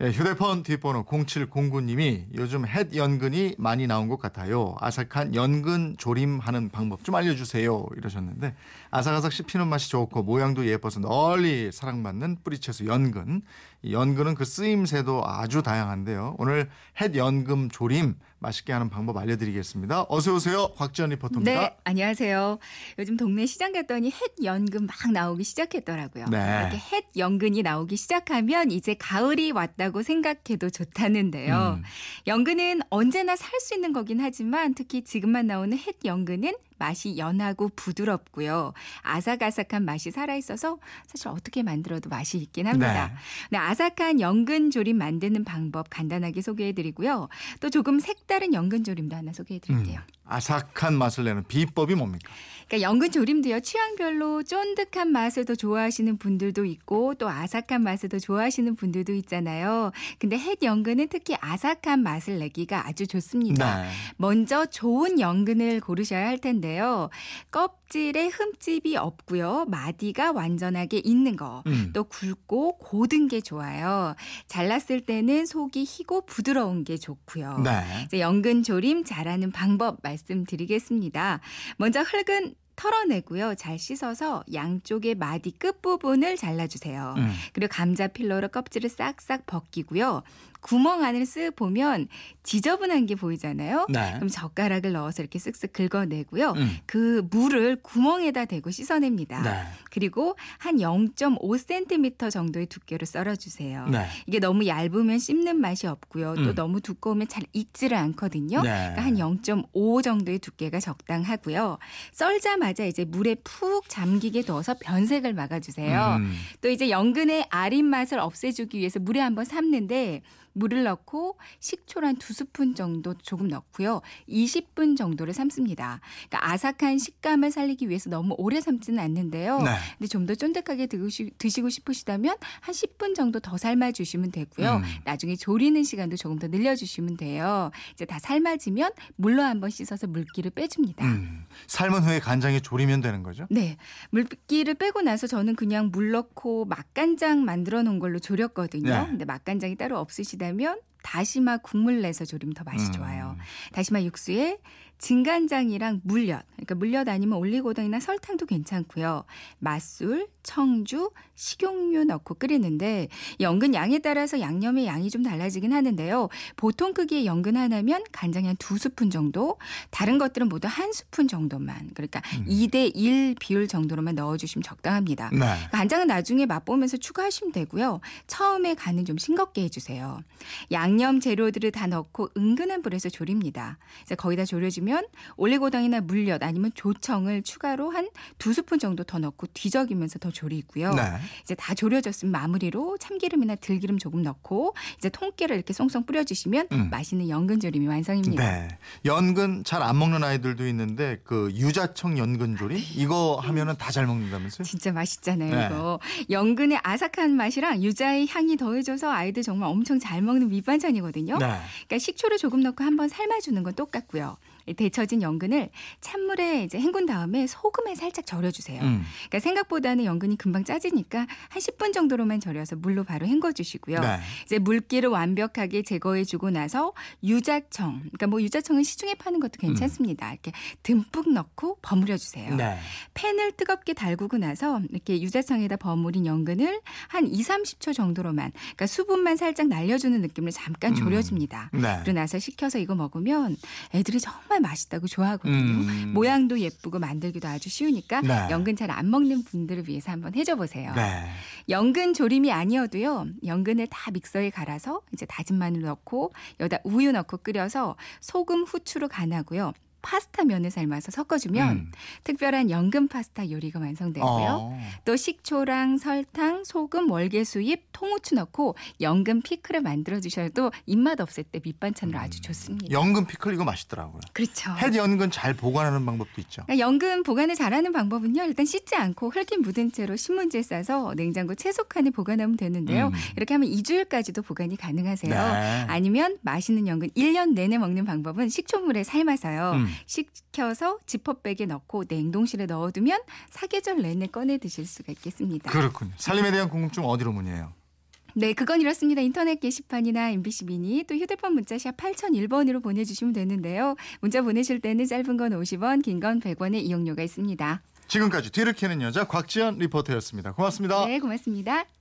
예, 휴대폰 뒷번호 0709님이 요즘 햇 연근이 많이 나온 것 같아요. 아삭한 연근 조림하는 방법 좀 알려주세요. 이러셨는데 아삭아삭 씹히는 맛이 좋고 모양도 예뻐서 널리 사랑받는 뿌리채소 연근. 이 연근은 그 쓰임새도 아주 다양한데요. 오늘 햇 연금 조림 맛있게 하는 방법 알려드리겠습니다. 어서 오세요. 곽지연 리포터입니다. 네, 안녕하세요. 요즘 동네 시장 갔더니 햇 연근 막 나오기 시작했더라고요. 네. 이렇게 햇 연근이 나오기 시작하면 이제 가을이 왔다고 생각해도 좋다는데요. 음. 연근은 언제나 살 수 있는 거긴 하지만 특히 지금만 나오는 햇 연근은 맛이 연하고 부드럽고요. 아삭아삭한 맛이 살아있어서 사실 어떻게 만들어도 맛이 있긴 합니다. 네. 네, 아삭한 연근 조림 만드는 방법 간단하게 소개해드리고요. 또 조금 색다른 연근 조림도 하나 소개해드릴게요. 음, 아삭한 맛을 내는 비법이 뭡니까? 그러니까 연근 조림도요 취향별로 쫀득한 맛을 더 좋아하시는 분들도 있고 또 아삭한 맛을 더 좋아하시는 분들도 있잖아요. 근데 햇 연근은 특히 아삭한 맛을 내기가 아주 좋습니다. 네. 먼저 좋은 연근을 고르셔야 할 텐데 요. 껍질에 흠집이 없고요. 마디가 완전하게 있는 거. 음. 또 굵고 고든 게 좋아요. 잘랐을 때는 속이 희고 부드러운 게 좋고요. 네. 이제 연근 조림 잘하는 방법 말씀드리겠습니다. 먼저 흙은 털어내고요. 잘 씻어서 양쪽의 마디 끝부분을 잘라주세요. 음. 그리고 감자 필러로 껍질을 싹싹 벗기고요. 구멍 안을 쓱 보면 지저분한 게 보이잖아요. 네. 그럼 젓가락을 넣어서 이렇게 쓱쓱 긁어내고요. 음. 그 물을 구멍에다 대고 씻어냅니다. 네. 그리고 한 0.5cm 정도의 두께로 썰어주세요. 네. 이게 너무 얇으면 씹는 맛이 없고요. 또 음. 너무 두꺼우면 잘 익지를 않거든요. 네. 그러니까 한 0.5 정도의 두께가 적당하고요. 썰자마자 이제 물에 푹 잠기게 넣어서 변색을 막아주세요. 음. 또 이제 연근의 아린 맛을 없애주기 위해서 물에 한번 삶는데 물을 넣고 식초를 한 두 스푼 정도 조금 넣고요. 20분 정도를 삶습니다. 그러니까 아삭한 식감을 살리기 위해서 너무 오래 삶지는 않는데요. 네. 근데 좀 더 쫀득하게 드시, 드시 고 싶으시다면 한 10분 정도 더 삶아 주시면 되고요. 음. 나중에 조리는 시간도 조금 더 늘려 주시면 돼요. 이제 다 삶아지면 물로 한번 씻어서 물기를 빼줍니다. 음. 삶은 후에 간장에 졸이면 되는 거죠? 네. 물기를 빼고 나서 저는 그냥 물 넣고 맛간장 만들어 놓은 걸로 졸였거든요. 네. 근데 맛간장이 따로 없으시다 면 다시마 국물 내서 졸이면 더 맛이 음. 좋아요. 다시마 육수에 진간장이랑 물엿, 그러니까 물엿 아니면 올리고당이나 설탕도 괜찮고요. 맛술, 청주, 식용유 넣고 끓이는데 연근 양에 따라서 양념의 양이 좀 달라지긴 하는데요. 보통 크기의 연근 하나면 간장이 한 두 스푼 정도, 다른 것들은 모두 한 스푼 정도만, 그러니까 음. 2대 1 비율 정도로만 넣어주시면 적당합니다. 네. 간장은 나중에 맛보면서 추가하시면 되고요. 처음에 간은 좀 싱겁게 해주세요. 양념 재료들을 다 넣고 은근한 불에서 졸입니다. 이제 거의 다 졸여지면 올리고당이나 물엿 아니면 조청을 추가로 한 두 스푼 정도 더 넣고 뒤적이면서 더 졸이고요. 네. 이제 다 졸여졌으면 마무리로 참기름이나 들기름 조금 넣고 이제 통깨를 이렇게 송송 뿌려주시면 음. 맛있는 연근조림이 완성입니다. 네. 연근 잘 안 먹는 아이들도 있는데 그 유자청 연근조림 이거 하면은 다 잘 먹는다면서요? 진짜 맛있잖아요, 네. 이거. 연근의 아삭한 맛이랑 유자의 향이 더해져서 아이들 정말 엄청 잘 먹는 밑반찬이거든요. 네. 그러니까 식초를 조금 넣고 한번 삶아주는 건 똑같고요. 이 데쳐진 연근을 찬물에 이제 헹군 다음에 소금에 살짝 절여주세요. 음. 그러니까 생각보다는 연근이 금방 짜지니까 한 10분 정도로만 절여서 물로 바로 헹궈주시고요. 네. 이제 물기를 완벽하게 제거해주고 나서 유자청, 그러니까 뭐 유자청은 시중에 파는 것도 괜찮습니다. 이렇게 듬뿍 넣고 버무려주세요. 네. 팬을 뜨겁게 달구고 나서 이렇게 유자청에다 버무린 연근을 한 2, 30초 정도로만 그러니까 수분만 살짝 날려주는 느낌을 잠깐 음. 졸여줍니다. 네. 그러고 나서 식혀서 이거 먹으면 애들이 정말 맛있다고 좋아하거든요. 음. 모양도 예쁘고 만들기도 아주 쉬우니까 네. 연근 잘 안 먹는 분들을 위해서 한번 해줘 보세요. 네. 연근 조림이 아니어도요. 연근을 다 믹서에 갈아서 이제 다진 마늘 넣고 여기다 우유 넣고 끓여서 소금, 후추로 간하고요. 파스타 면을 삶아서 섞어주면 음. 특별한 연근 파스타 요리가 완성되고요. 어. 또 식초랑 설탕, 소금, 월계수잎, 통후추 넣고 연근 피클을 만들어 주셔도 입맛 없을 때 밑반찬으로 아주 좋습니다. 연근 피클 이거 맛있더라고요. 그렇죠. 햇 연근 잘 보관하는 방법도 있죠. 그러니까 연근 보관을 잘하는 방법은요. 일단 씻지 않고 흙긴 묻은 채로 신문지에 싸서 냉장고 채소칸에 보관하면 되는데요. 음. 이렇게 하면 2주일까지도 보관이 가능하세요. 네. 아니면 맛있는 연근 1년 내내 먹는 방법은 식초물에 삶아서요. 음. 식혀서 지퍼백에 넣고 냉동실에 넣어두면 사계절 내내 꺼내 드실 수가 있겠습니다. 그렇군요. 살림에 대한 궁금증 어디로 문의해요? 네, 그건 이렇습니다. 인터넷 게시판이나 MBC 미니 또 휴대폰 문자샵 8001번으로 보내주시면 되는데요. 문자 보내실 때는 짧은 건 50원, 긴 건 100원의 이용료가 있습니다. 지금까지 뒤를 캐는 여자 곽지연 리포터였습니다. 고맙습니다. 네, 고맙습니다.